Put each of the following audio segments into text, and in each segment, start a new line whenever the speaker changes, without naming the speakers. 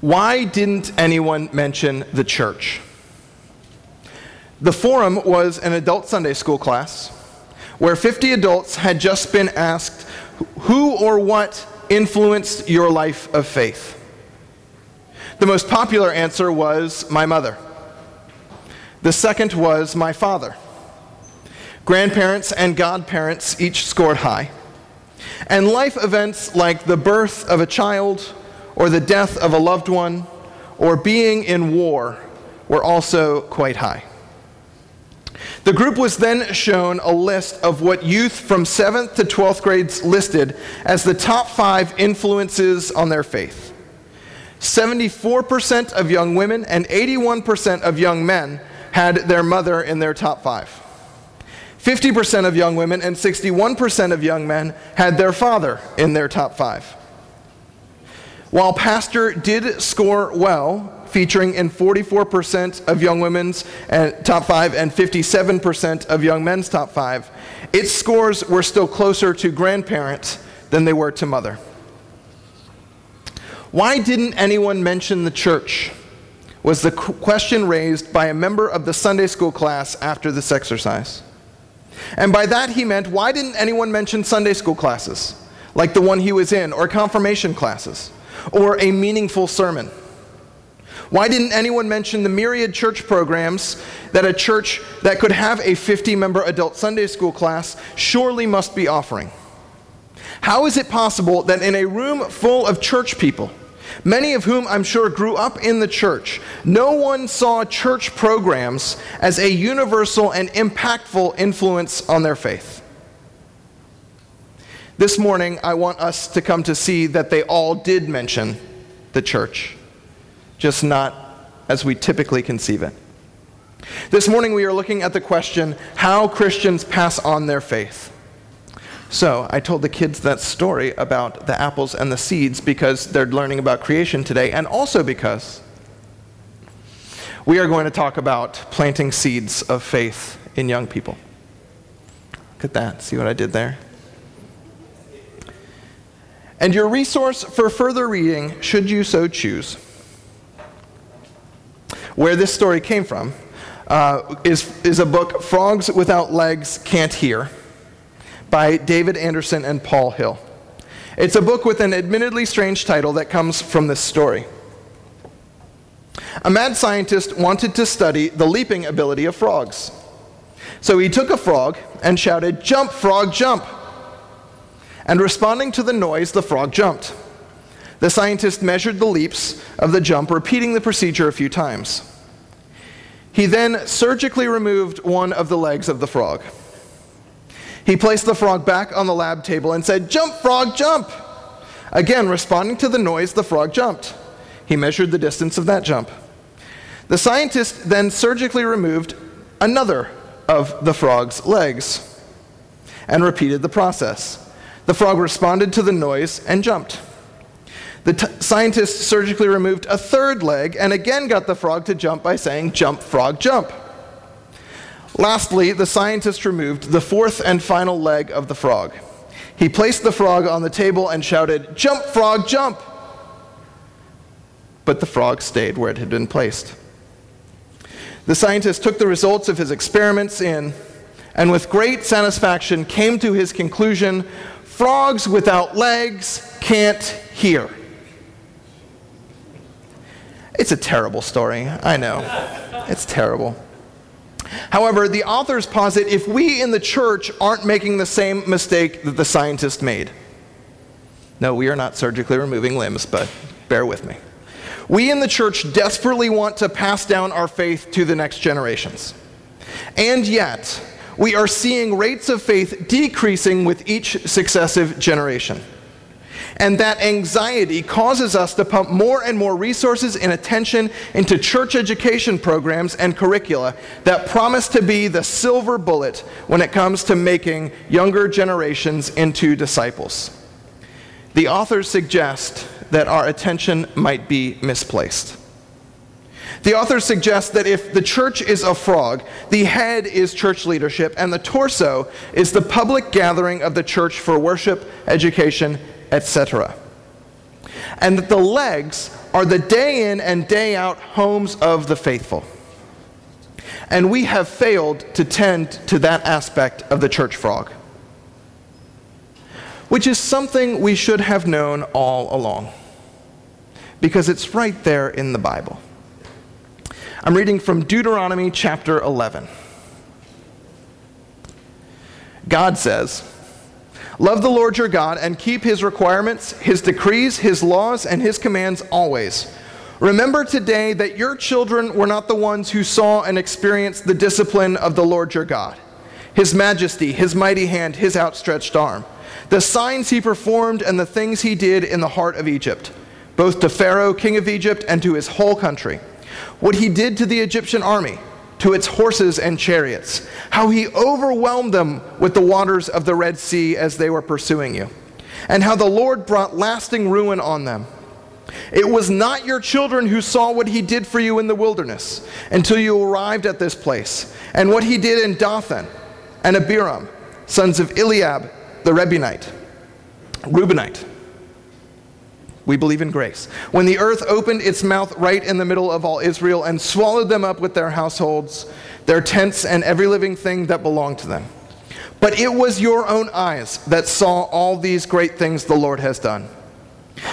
Why didn't anyone mention the church? The forum was an adult Sunday school class where 50 adults had just been asked who or what influenced your life of faith. The most popular answer was my mother. The second was my father. Grandparents and godparents each scored high. And life events like the birth of a child, or the death of a loved one, or being in war were also quite high. The group was then shown a list of what youth from 7th to 12th grades listed as the top five influences on their faith. 74% of young women and 81% of young men had their mother in their top five. 50% of young women and 61% of young men had their father in their top five. While Pastor did score well, featuring in 44% of young women's uh, top five and 57% of young men's top five, its scores were still closer to grandparents than they were to mother. Why didn't anyone mention the church? Was the question raised by a member of the Sunday school class after this exercise. And by that he meant, why didn't anyone mention Sunday school classes, like the one he was in, or confirmation classes, or a meaningful sermon? Why didn't anyone mention the myriad church programs that a church that could have a 50 member adult Sunday school class surely must be offering? How is it possible that in a room full of church people, many of whom I'm sure grew up in the church, no one saw church programs as a universal and impactful influence on their faith? This morning, I want us to come to see that they all did mention the church, just not as we typically conceive it. This morning, we are looking at the question how Christians pass on their faith. So I told the kids that story about the apples and the seeds because they're learning about creation today, and also because we are going to talk about planting seeds of faith in young people. Look at that. See what I did there? And your resource for further reading, should you so choose, where this story came from, uh, is, is a book, Frogs Without Legs Can't Hear by David Anderson and Paul Hill. It's a book with an admittedly strange title that comes from this story. A mad scientist wanted to study the leaping ability of frogs. So he took a frog and shouted, Jump, frog, jump! And responding to the noise, the frog jumped. The scientist measured the leaps of the jump, repeating the procedure a few times. He then surgically removed one of the legs of the frog. He placed the frog back on the lab table and said, Jump, frog, jump! Again, responding to the noise, the frog jumped. He measured the distance of that jump. The scientist then surgically removed another of the frog's legs and repeated the process. The frog responded to the noise and jumped. The t- scientist surgically removed a third leg and again got the frog to jump by saying, Jump, frog, jump. Lastly, the scientist removed the fourth and final leg of the frog. He placed the frog on the table and shouted, Jump, frog, jump! But the frog stayed where it had been placed. The scientist took the results of his experiments in and with great satisfaction came to his conclusion frogs without legs can't hear. It's a terrible story, I know. It's terrible. However, the authors posit if we in the church aren't making the same mistake that the scientist made. No, we are not surgically removing limbs, but bear with me. We in the church desperately want to pass down our faith to the next generations. And yet, we are seeing rates of faith decreasing with each successive generation. And that anxiety causes us to pump more and more resources and attention into church education programs and curricula that promise to be the silver bullet when it comes to making younger generations into disciples. The authors suggest that our attention might be misplaced. The authors suggest that if the church is a frog, the head is church leadership, and the torso is the public gathering of the church for worship, education, etc. And that the legs are the day in and day out homes of the faithful. And we have failed to tend to that aspect of the church frog, which is something we should have known all along, because it's right there in the Bible. I'm reading from Deuteronomy chapter 11. God says, Love the Lord your God and keep his requirements, his decrees, his laws, and his commands always. Remember today that your children were not the ones who saw and experienced the discipline of the Lord your God, his majesty, his mighty hand, his outstretched arm, the signs he performed, and the things he did in the heart of Egypt, both to Pharaoh, king of Egypt, and to his whole country. What he did to the Egyptian army to its horses and chariots, how he overwhelmed them with the waters of the Red Sea as they were pursuing you, and how the Lord brought lasting ruin on them. It was not your children who saw what he did for you in the wilderness until you arrived at this place, and what he did in Dathan and Abiram, sons of Eliab the Rebunite, Reubenite we believe in grace. When the earth opened its mouth right in the middle of all Israel and swallowed them up with their households, their tents, and every living thing that belonged to them. But it was your own eyes that saw all these great things the Lord has done.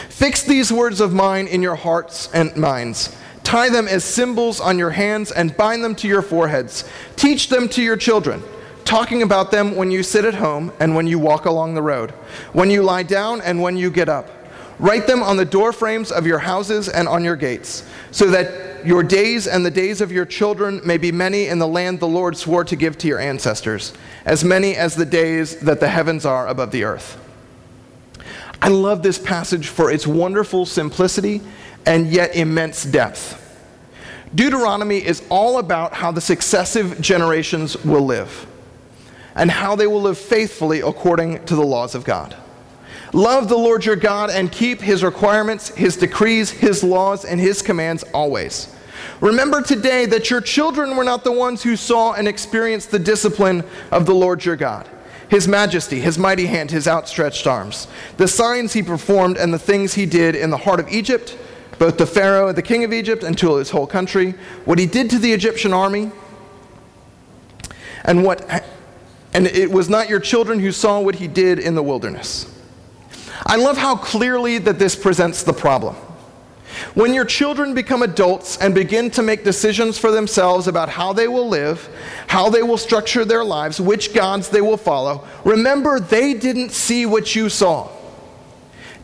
Fix these words of mine in your hearts and minds. Tie them as symbols on your hands and bind them to your foreheads. Teach them to your children, talking about them when you sit at home and when you walk along the road, when you lie down and when you get up Write them on the doorframes of your houses and on your gates, so that your days and the days of your children may be many in the land the Lord swore to give to your ancestors, as many as the days that the heavens are above the earth. I love this passage for its wonderful simplicity and yet immense depth. Deuteronomy is all about how the successive generations will live and how they will live faithfully according to the laws of God. Love the Lord your God and keep his requirements, his decrees, his laws, and his commands always. Remember today that your children were not the ones who saw and experienced the discipline of the Lord your God, his majesty, his mighty hand, his outstretched arms, the signs he performed, and the things he did in the heart of Egypt, both to Pharaoh, and the king of Egypt, and to his whole country, what he did to the Egyptian army, and what and it was not your children who saw what he did in the wilderness. I love how clearly that this presents the problem. When your children become adults and begin to make decisions for themselves about how they will live, how they will structure their lives, which gods they will follow, remember they didn't see what you saw.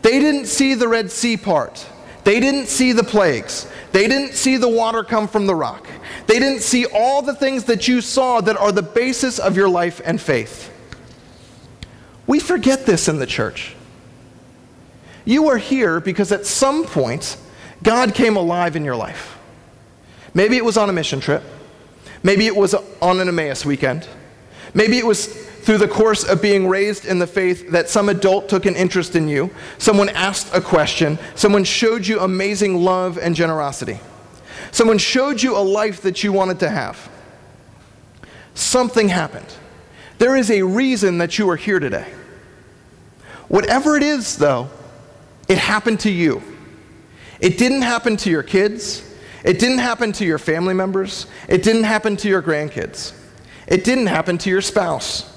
They didn't see the Red Sea part. They didn't see the plagues. They didn't see the water come from the rock. They didn't see all the things that you saw that are the basis of your life and faith. We forget this in the church. You are here because at some point, God came alive in your life. Maybe it was on a mission trip. Maybe it was on an Emmaus weekend. Maybe it was through the course of being raised in the faith that some adult took an interest in you. Someone asked a question. Someone showed you amazing love and generosity. Someone showed you a life that you wanted to have. Something happened. There is a reason that you are here today. Whatever it is, though, it happened to you. It didn't happen to your kids. It didn't happen to your family members. It didn't happen to your grandkids. It didn't happen to your spouse.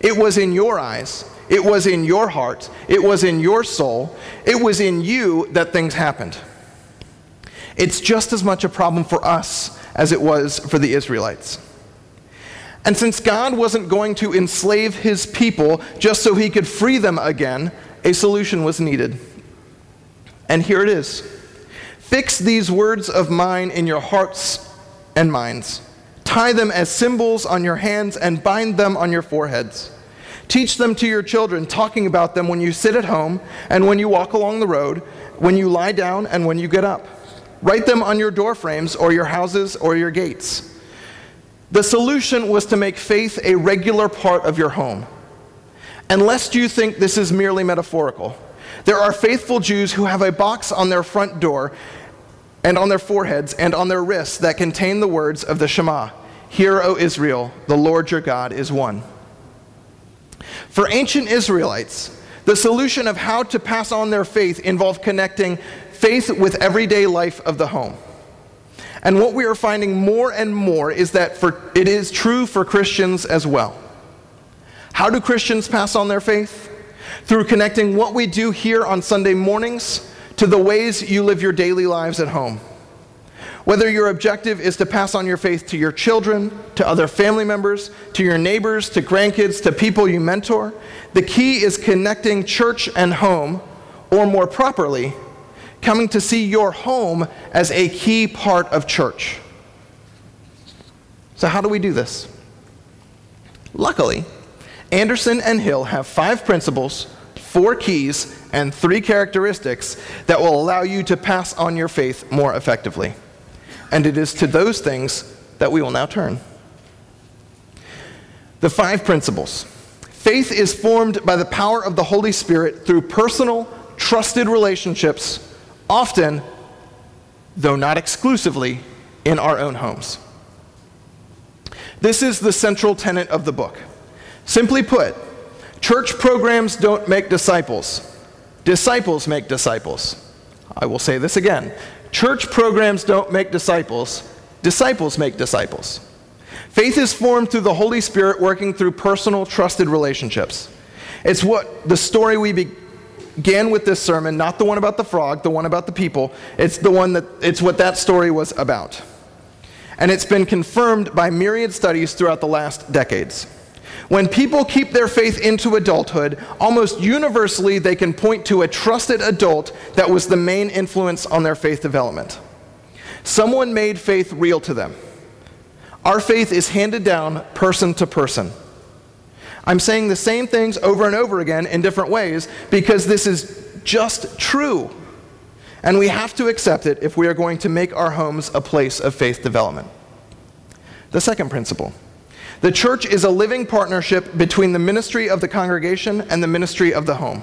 It was in your eyes. It was in your heart. It was in your soul. It was in you that things happened. It's just as much a problem for us as it was for the Israelites. And since God wasn't going to enslave his people just so he could free them again, a solution was needed. And here it is Fix these words of mine in your hearts and minds. Tie them as symbols on your hands and bind them on your foreheads. Teach them to your children, talking about them when you sit at home and when you walk along the road, when you lie down and when you get up. Write them on your doorframes or your houses or your gates. The solution was to make faith a regular part of your home. And lest you think this is merely metaphorical, there are faithful Jews who have a box on their front door and on their foreheads and on their wrists that contain the words of the Shema Hear, O Israel, the Lord your God is one. For ancient Israelites, The solution of how to pass on their faith involved connecting faith with everyday life of the home. And what we are finding more and more is that for, it is true for Christians as well. How do Christians pass on their faith? Through connecting what we do here on Sunday mornings to the ways you live your daily lives at home. Whether your objective is to pass on your faith to your children, to other family members, to your neighbors, to grandkids, to people you mentor, the key is connecting church and home, or more properly, coming to see your home as a key part of church. So, how do we do this? Luckily, Anderson and Hill have five principles, four keys, and three characteristics that will allow you to pass on your faith more effectively. And it is to those things that we will now turn. The five principles. Faith is formed by the power of the Holy Spirit through personal, trusted relationships, often, though not exclusively, in our own homes. This is the central tenet of the book. Simply put, church programs don't make disciples, disciples make disciples. I will say this again Church programs don't make disciples, disciples make disciples. Faith is formed through the Holy Spirit working through personal, trusted relationships. It's what the story we began with this sermon, not the one about the frog, the one about the people. It's the one that it's what that story was about. And it's been confirmed by myriad studies throughout the last decades. When people keep their faith into adulthood, almost universally they can point to a trusted adult that was the main influence on their faith development. Someone made faith real to them. Our faith is handed down person to person. I'm saying the same things over and over again in different ways because this is just true. And we have to accept it if we are going to make our homes a place of faith development. The second principle the church is a living partnership between the ministry of the congregation and the ministry of the home.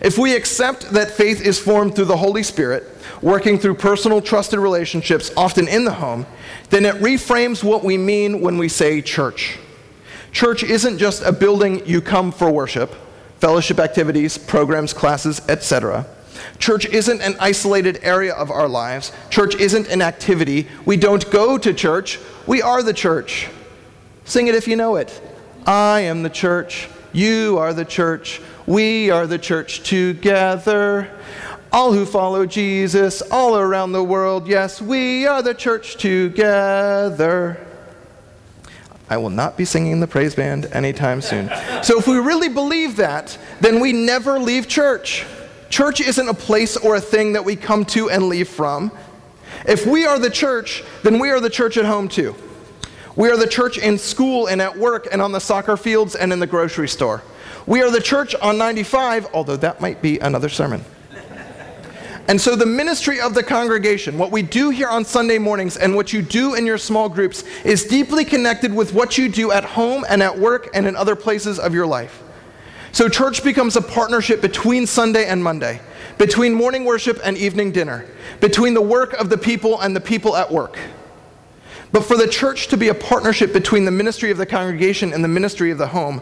If we accept that faith is formed through the Holy Spirit, working through personal, trusted relationships, often in the home, then it reframes what we mean when we say church. Church isn't just a building you come for worship, fellowship activities, programs, classes, etc. Church isn't an isolated area of our lives. Church isn't an activity. We don't go to church, we are the church. Sing it if you know it. I am the church. You are the church. We are the church together. All who follow Jesus all around the world. Yes, we are the church together. I will not be singing the praise band anytime soon. So, if we really believe that, then we never leave church. Church isn't a place or a thing that we come to and leave from. If we are the church, then we are the church at home too. We are the church in school and at work and on the soccer fields and in the grocery store. We are the church on 95, although that might be another sermon. And so, the ministry of the congregation, what we do here on Sunday mornings and what you do in your small groups, is deeply connected with what you do at home and at work and in other places of your life. So, church becomes a partnership between Sunday and Monday, between morning worship and evening dinner, between the work of the people and the people at work. But for the church to be a partnership between the ministry of the congregation and the ministry of the home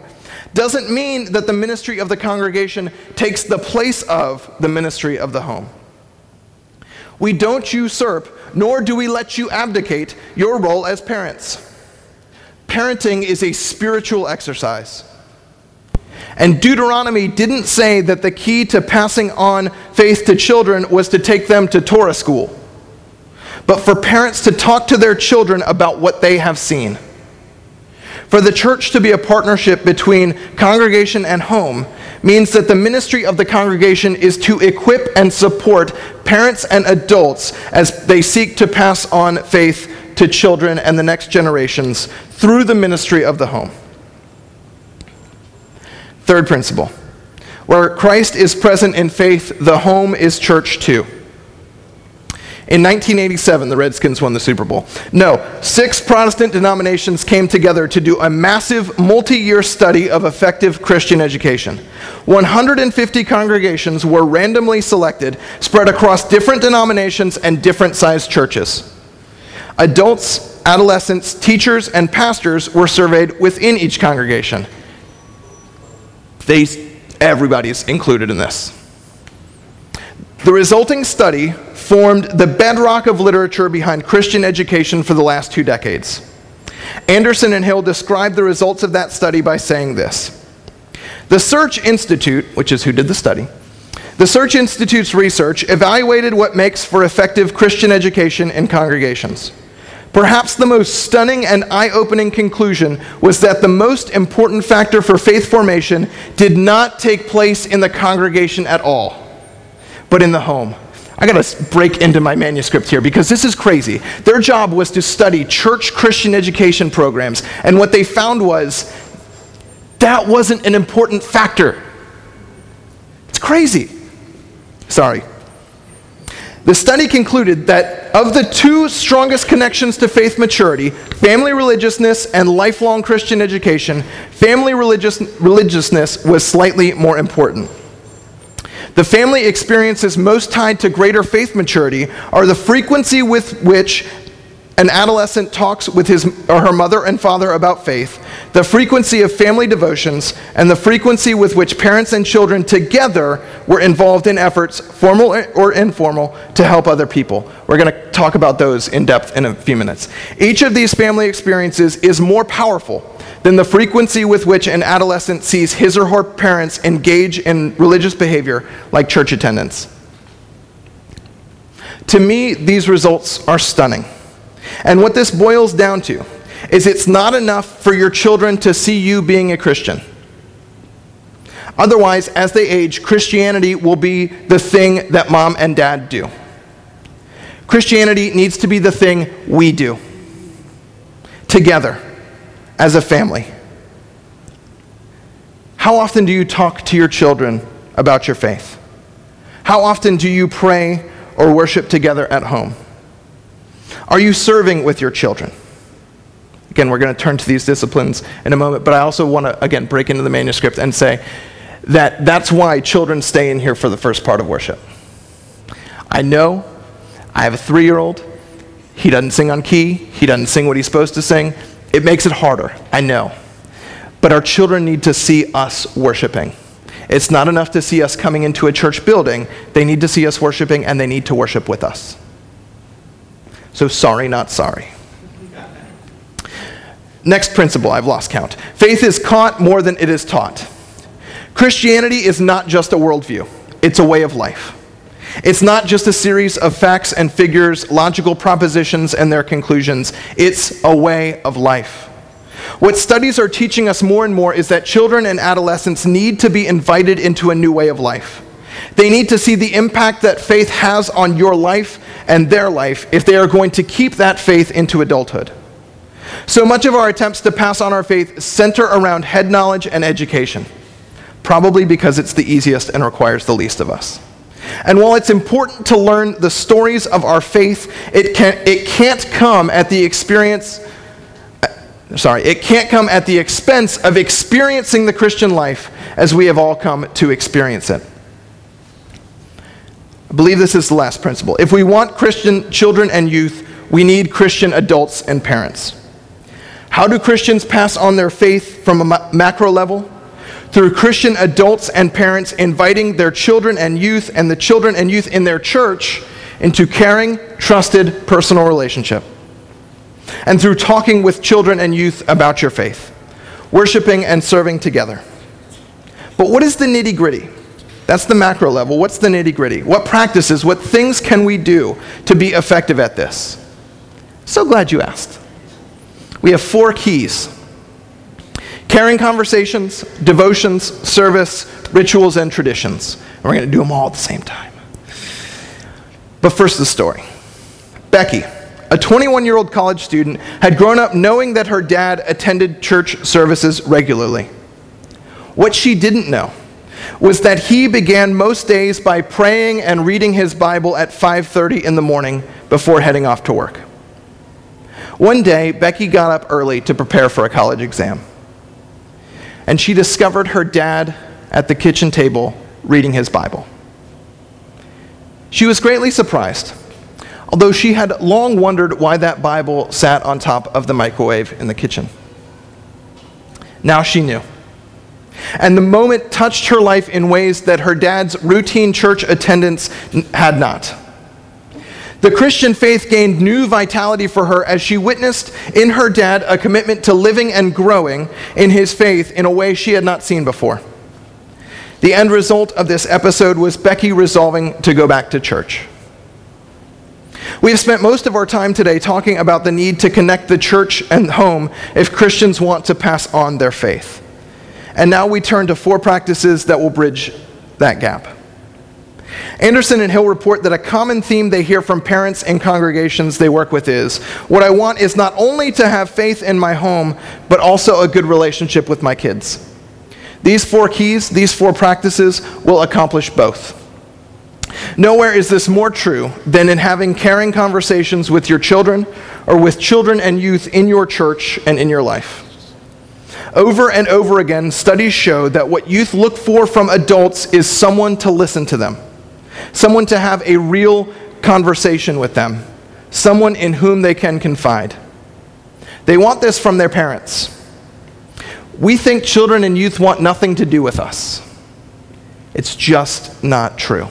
doesn't mean that the ministry of the congregation takes the place of the ministry of the home. We don't usurp, nor do we let you abdicate your role as parents. Parenting is a spiritual exercise. And Deuteronomy didn't say that the key to passing on faith to children was to take them to Torah school but for parents to talk to their children about what they have seen. For the church to be a partnership between congregation and home means that the ministry of the congregation is to equip and support parents and adults as they seek to pass on faith to children and the next generations through the ministry of the home. Third principle where Christ is present in faith, the home is church too. In 1987, the Redskins won the Super Bowl. No, six Protestant denominations came together to do a massive multi year study of effective Christian education. 150 congregations were randomly selected, spread across different denominations and different sized churches. Adults, adolescents, teachers, and pastors were surveyed within each congregation. They Everybody's included in this. The resulting study formed the bedrock of literature behind Christian education for the last two decades. Anderson and Hill described the results of that study by saying this The Search Institute, which is who did the study, the Search Institute's research evaluated what makes for effective Christian education in congregations. Perhaps the most stunning and eye opening conclusion was that the most important factor for faith formation did not take place in the congregation at all, but in the home. I gotta break into my manuscript here because this is crazy. Their job was to study church Christian education programs, and what they found was that wasn't an important factor. It's crazy. Sorry. The study concluded that of the two strongest connections to faith maturity, family religiousness and lifelong Christian education, family religious, religiousness was slightly more important. The family experiences most tied to greater faith maturity are the frequency with which an adolescent talks with his or her mother and father about faith, the frequency of family devotions, and the frequency with which parents and children together were involved in efforts, formal or informal, to help other people. We're going to talk about those in depth in a few minutes. Each of these family experiences is more powerful than the frequency with which an adolescent sees his or her parents engage in religious behavior like church attendance. To me, these results are stunning. And what this boils down to is it's not enough for your children to see you being a Christian. Otherwise, as they age, Christianity will be the thing that mom and dad do. Christianity needs to be the thing we do together as a family. How often do you talk to your children about your faith? How often do you pray or worship together at home? Are you serving with your children? Again, we're going to turn to these disciplines in a moment, but I also want to, again, break into the manuscript and say that that's why children stay in here for the first part of worship. I know I have a three year old. He doesn't sing on key, he doesn't sing what he's supposed to sing. It makes it harder, I know. But our children need to see us worshiping. It's not enough to see us coming into a church building, they need to see us worshiping and they need to worship with us. So sorry, not sorry. Next principle, I've lost count. Faith is caught more than it is taught. Christianity is not just a worldview, it's a way of life. It's not just a series of facts and figures, logical propositions, and their conclusions. It's a way of life. What studies are teaching us more and more is that children and adolescents need to be invited into a new way of life. They need to see the impact that faith has on your life and their life if they are going to keep that faith into adulthood. So much of our attempts to pass on our faith center around head knowledge and education, probably because it's the easiest and requires the least of us. And while it's important to learn the stories of our faith, it, can, it can't come at the experience, uh, sorry, it can't come at the expense of experiencing the Christian life as we have all come to experience it. I believe this is the last principle. If we want Christian children and youth, we need Christian adults and parents. How do Christians pass on their faith from a macro level? Through Christian adults and parents inviting their children and youth and the children and youth in their church into caring, trusted, personal relationship. And through talking with children and youth about your faith, worshiping and serving together. But what is the nitty gritty? That's the macro level. What's the nitty gritty? What practices, what things can we do to be effective at this? So glad you asked. We have four keys caring conversations, devotions, service, rituals, and traditions. And we're going to do them all at the same time. But first, the story. Becky, a 21 year old college student, had grown up knowing that her dad attended church services regularly. What she didn't know was that he began most days by praying and reading his Bible at 5:30 in the morning before heading off to work. One day, Becky got up early to prepare for a college exam. And she discovered her dad at the kitchen table reading his Bible. She was greatly surprised, although she had long wondered why that Bible sat on top of the microwave in the kitchen. Now she knew. And the moment touched her life in ways that her dad's routine church attendance had not. The Christian faith gained new vitality for her as she witnessed in her dad a commitment to living and growing in his faith in a way she had not seen before. The end result of this episode was Becky resolving to go back to church. We have spent most of our time today talking about the need to connect the church and home if Christians want to pass on their faith. And now we turn to four practices that will bridge that gap. Anderson and Hill report that a common theme they hear from parents and congregations they work with is what I want is not only to have faith in my home, but also a good relationship with my kids. These four keys, these four practices will accomplish both. Nowhere is this more true than in having caring conversations with your children or with children and youth in your church and in your life. Over and over again, studies show that what youth look for from adults is someone to listen to them someone to have a real conversation with them, someone in whom they can confide. They want this from their parents. We think children and youth want nothing to do with us. It's just not true.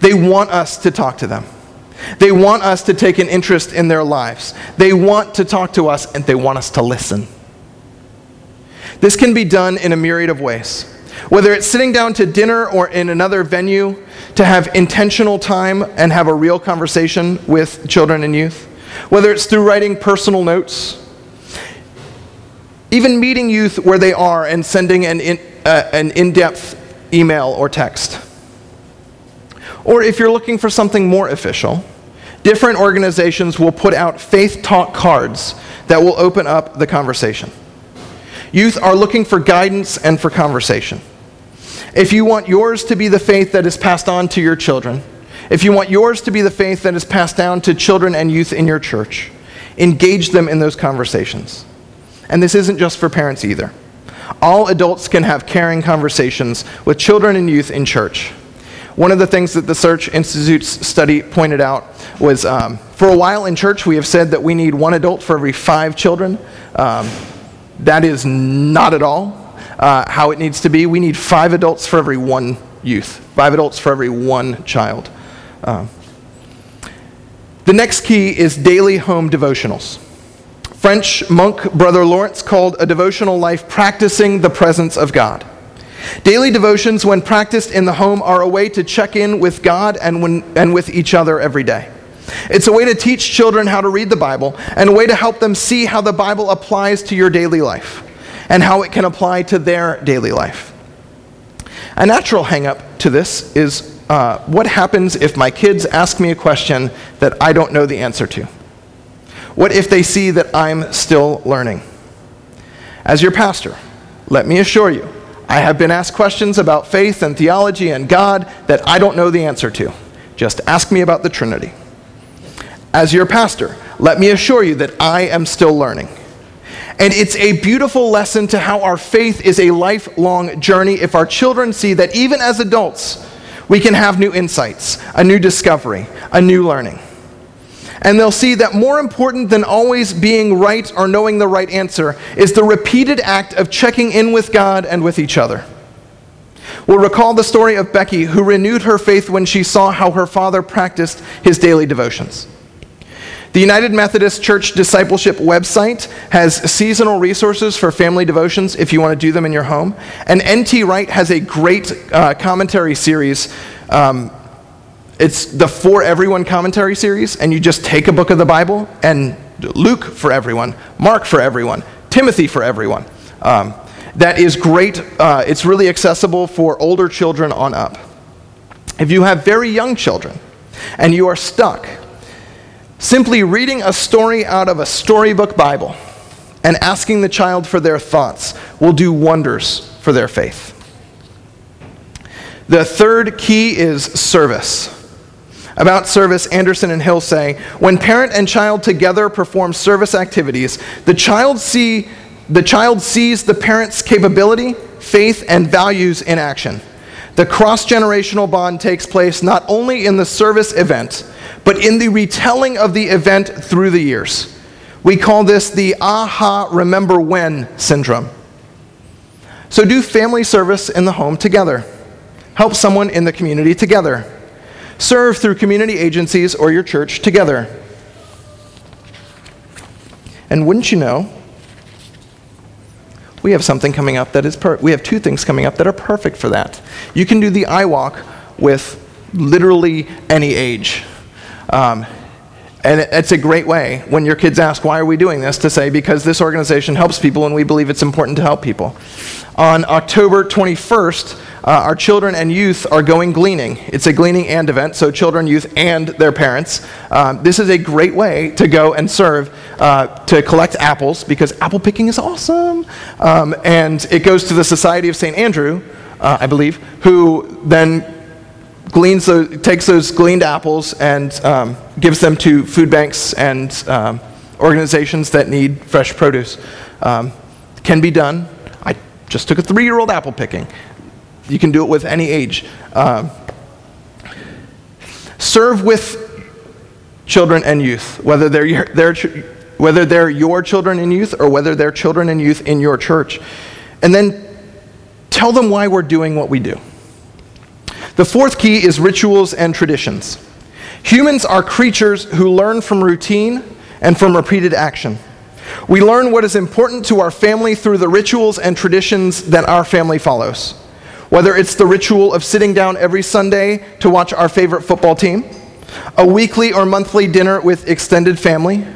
They want us to talk to them. They want us to take an interest in their lives. They want to talk to us and they want us to listen. This can be done in a myriad of ways. Whether it's sitting down to dinner or in another venue to have intentional time and have a real conversation with children and youth, whether it's through writing personal notes, even meeting youth where they are and sending an in, uh, an in-depth email or text. Or if you're looking for something more official, different organizations will put out faith talk cards that will open up the conversation. Youth are looking for guidance and for conversation. If you want yours to be the faith that is passed on to your children, if you want yours to be the faith that is passed down to children and youth in your church, engage them in those conversations. And this isn't just for parents either. All adults can have caring conversations with children and youth in church. One of the things that the Search Institute's study pointed out was um, for a while in church, we have said that we need one adult for every five children. Um, that is not at all uh, how it needs to be. We need five adults for every one youth, five adults for every one child. Uh, the next key is daily home devotionals. French monk Brother Lawrence called a devotional life practicing the presence of God. Daily devotions, when practiced in the home, are a way to check in with God and, when, and with each other every day. It's a way to teach children how to read the Bible and a way to help them see how the Bible applies to your daily life and how it can apply to their daily life. A natural hangup to this is uh, what happens if my kids ask me a question that I don't know the answer to? What if they see that I'm still learning? As your pastor, let me assure you, I have been asked questions about faith and theology and God that I don't know the answer to. Just ask me about the Trinity. As your pastor, let me assure you that I am still learning. And it's a beautiful lesson to how our faith is a lifelong journey if our children see that even as adults, we can have new insights, a new discovery, a new learning. And they'll see that more important than always being right or knowing the right answer is the repeated act of checking in with God and with each other. We'll recall the story of Becky, who renewed her faith when she saw how her father practiced his daily devotions. The United Methodist Church Discipleship website has seasonal resources for family devotions if you want to do them in your home. And N.T. Wright has a great uh, commentary series. Um, it's the For Everyone commentary series, and you just take a book of the Bible and Luke for everyone, Mark for everyone, Timothy for everyone. Um, that is great. Uh, it's really accessible for older children on up. If you have very young children and you are stuck, Simply reading a story out of a storybook Bible and asking the child for their thoughts will do wonders for their faith. The third key is service. About service, Anderson and Hill say when parent and child together perform service activities, the child, see, the child sees the parent's capability, faith, and values in action. The cross generational bond takes place not only in the service event, but in the retelling of the event through the years. We call this the aha remember when syndrome. So do family service in the home together. Help someone in the community together. Serve through community agencies or your church together. And wouldn't you know, we have something coming up that is per- we have two things coming up that are perfect for that. You can do the I walk with literally any age. Um, and it's a great way when your kids ask, Why are we doing this? to say, Because this organization helps people and we believe it's important to help people. On October 21st, uh, our children and youth are going gleaning. It's a gleaning and event, so children, youth, and their parents. Um, this is a great way to go and serve, uh, to collect apples, because apple picking is awesome. Um, and it goes to the Society of St. Andrew, uh, I believe, who then gleans those, takes those gleaned apples and um, gives them to food banks and um, organizations that need fresh produce. Um, can be done. I just took a three year old apple picking. You can do it with any age. Um, serve with children and youth, whether they're, your, they're, whether they're your children and youth or whether they're children and youth in your church. And then tell them why we're doing what we do. The fourth key is rituals and traditions. Humans are creatures who learn from routine and from repeated action. We learn what is important to our family through the rituals and traditions that our family follows. Whether it's the ritual of sitting down every Sunday to watch our favorite football team, a weekly or monthly dinner with extended family,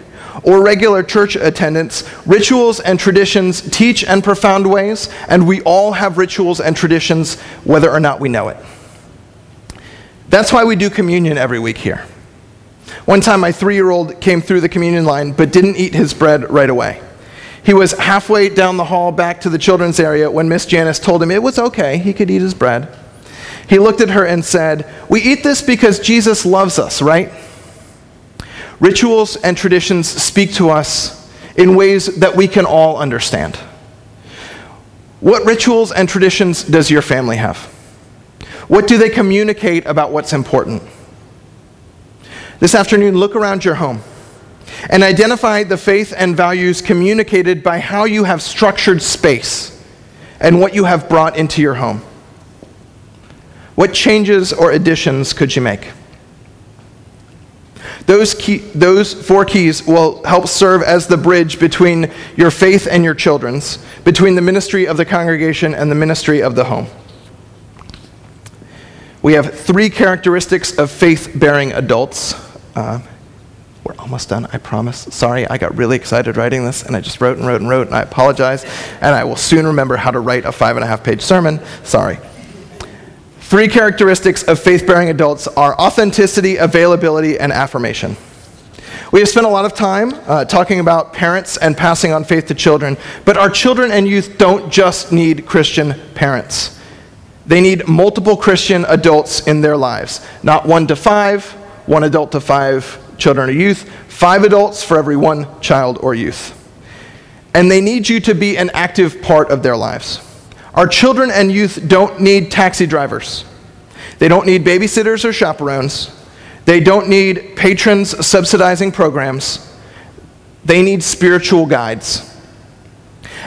or regular church attendance, rituals and traditions teach in profound ways, and we all have rituals and traditions whether or not we know it. That's why we do communion every week here. One time, my three year old came through the communion line but didn't eat his bread right away. He was halfway down the hall back to the children's area when Miss Janice told him it was okay, he could eat his bread. He looked at her and said, We eat this because Jesus loves us, right? Rituals and traditions speak to us in ways that we can all understand. What rituals and traditions does your family have? What do they communicate about what's important? This afternoon, look around your home and identify the faith and values communicated by how you have structured space and what you have brought into your home. What changes or additions could you make? Those, key, those four keys will help serve as the bridge between your faith and your children's, between the ministry of the congregation and the ministry of the home. We have three characteristics of faith bearing adults. Uh, we're almost done, I promise. Sorry, I got really excited writing this, and I just wrote and wrote and wrote, and I apologize. And I will soon remember how to write a five and a half page sermon. Sorry. Three characteristics of faith bearing adults are authenticity, availability, and affirmation. We have spent a lot of time uh, talking about parents and passing on faith to children, but our children and youth don't just need Christian parents. They need multiple Christian adults in their lives, not one to five, one adult to five children or youth, five adults for every one child or youth. And they need you to be an active part of their lives. Our children and youth don't need taxi drivers. They don't need babysitters or chaperones. They don't need patrons subsidizing programs. They need spiritual guides.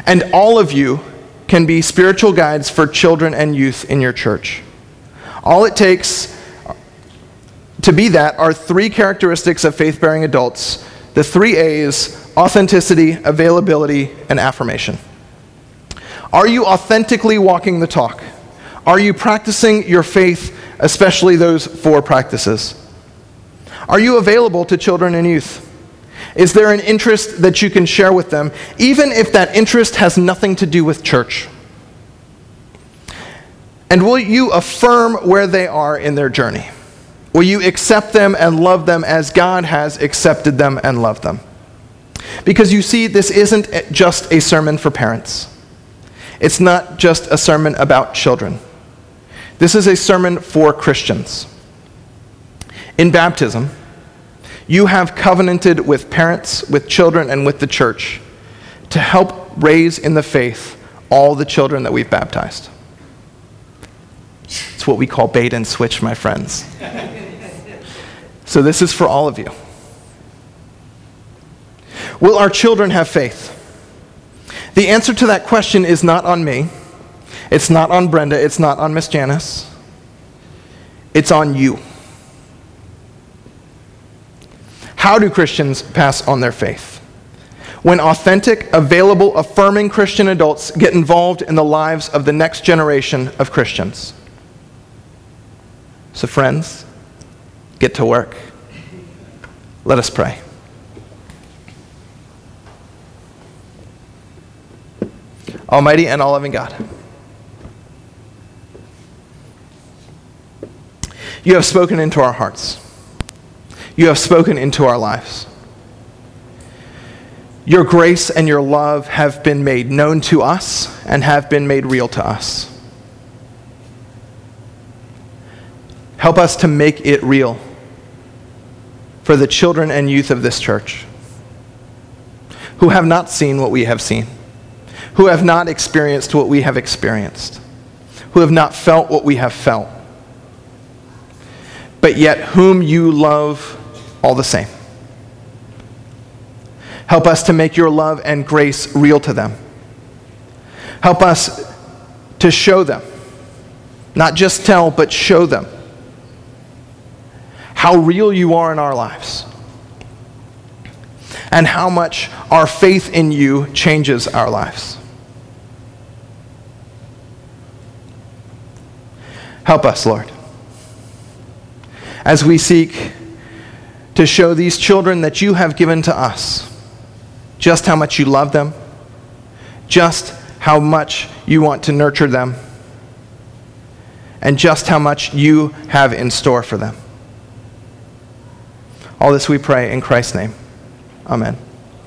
And all of you can be spiritual guides for children and youth in your church. All it takes to be that are three characteristics of faith bearing adults the three A's authenticity, availability, and affirmation. Are you authentically walking the talk? Are you practicing your faith, especially those four practices? Are you available to children and youth? Is there an interest that you can share with them, even if that interest has nothing to do with church? And will you affirm where they are in their journey? Will you accept them and love them as God has accepted them and loved them? Because you see, this isn't just a sermon for parents. It's not just a sermon about children. This is a sermon for Christians. In baptism, you have covenanted with parents, with children, and with the church to help raise in the faith all the children that we've baptized. It's what we call bait and switch, my friends. So this is for all of you. Will our children have faith? The answer to that question is not on me. It's not on Brenda, it's not on Miss Janice. It's on you. How do Christians pass on their faith? When authentic, available, affirming Christian adults get involved in the lives of the next generation of Christians. So, friends, get to work. Let us pray. Almighty and all loving God. You have spoken into our hearts. You have spoken into our lives. Your grace and your love have been made known to us and have been made real to us. Help us to make it real for the children and youth of this church who have not seen what we have seen, who have not experienced what we have experienced, who have not felt what we have felt but yet whom you love all the same. Help us to make your love and grace real to them. Help us to show them, not just tell, but show them how real you are in our lives and how much our faith in you changes our lives. Help us, Lord as we seek to show these children that you have given to us just how much you love them, just how much you want to nurture them, and just how much you have in store for them. All this we pray in Christ's name. Amen.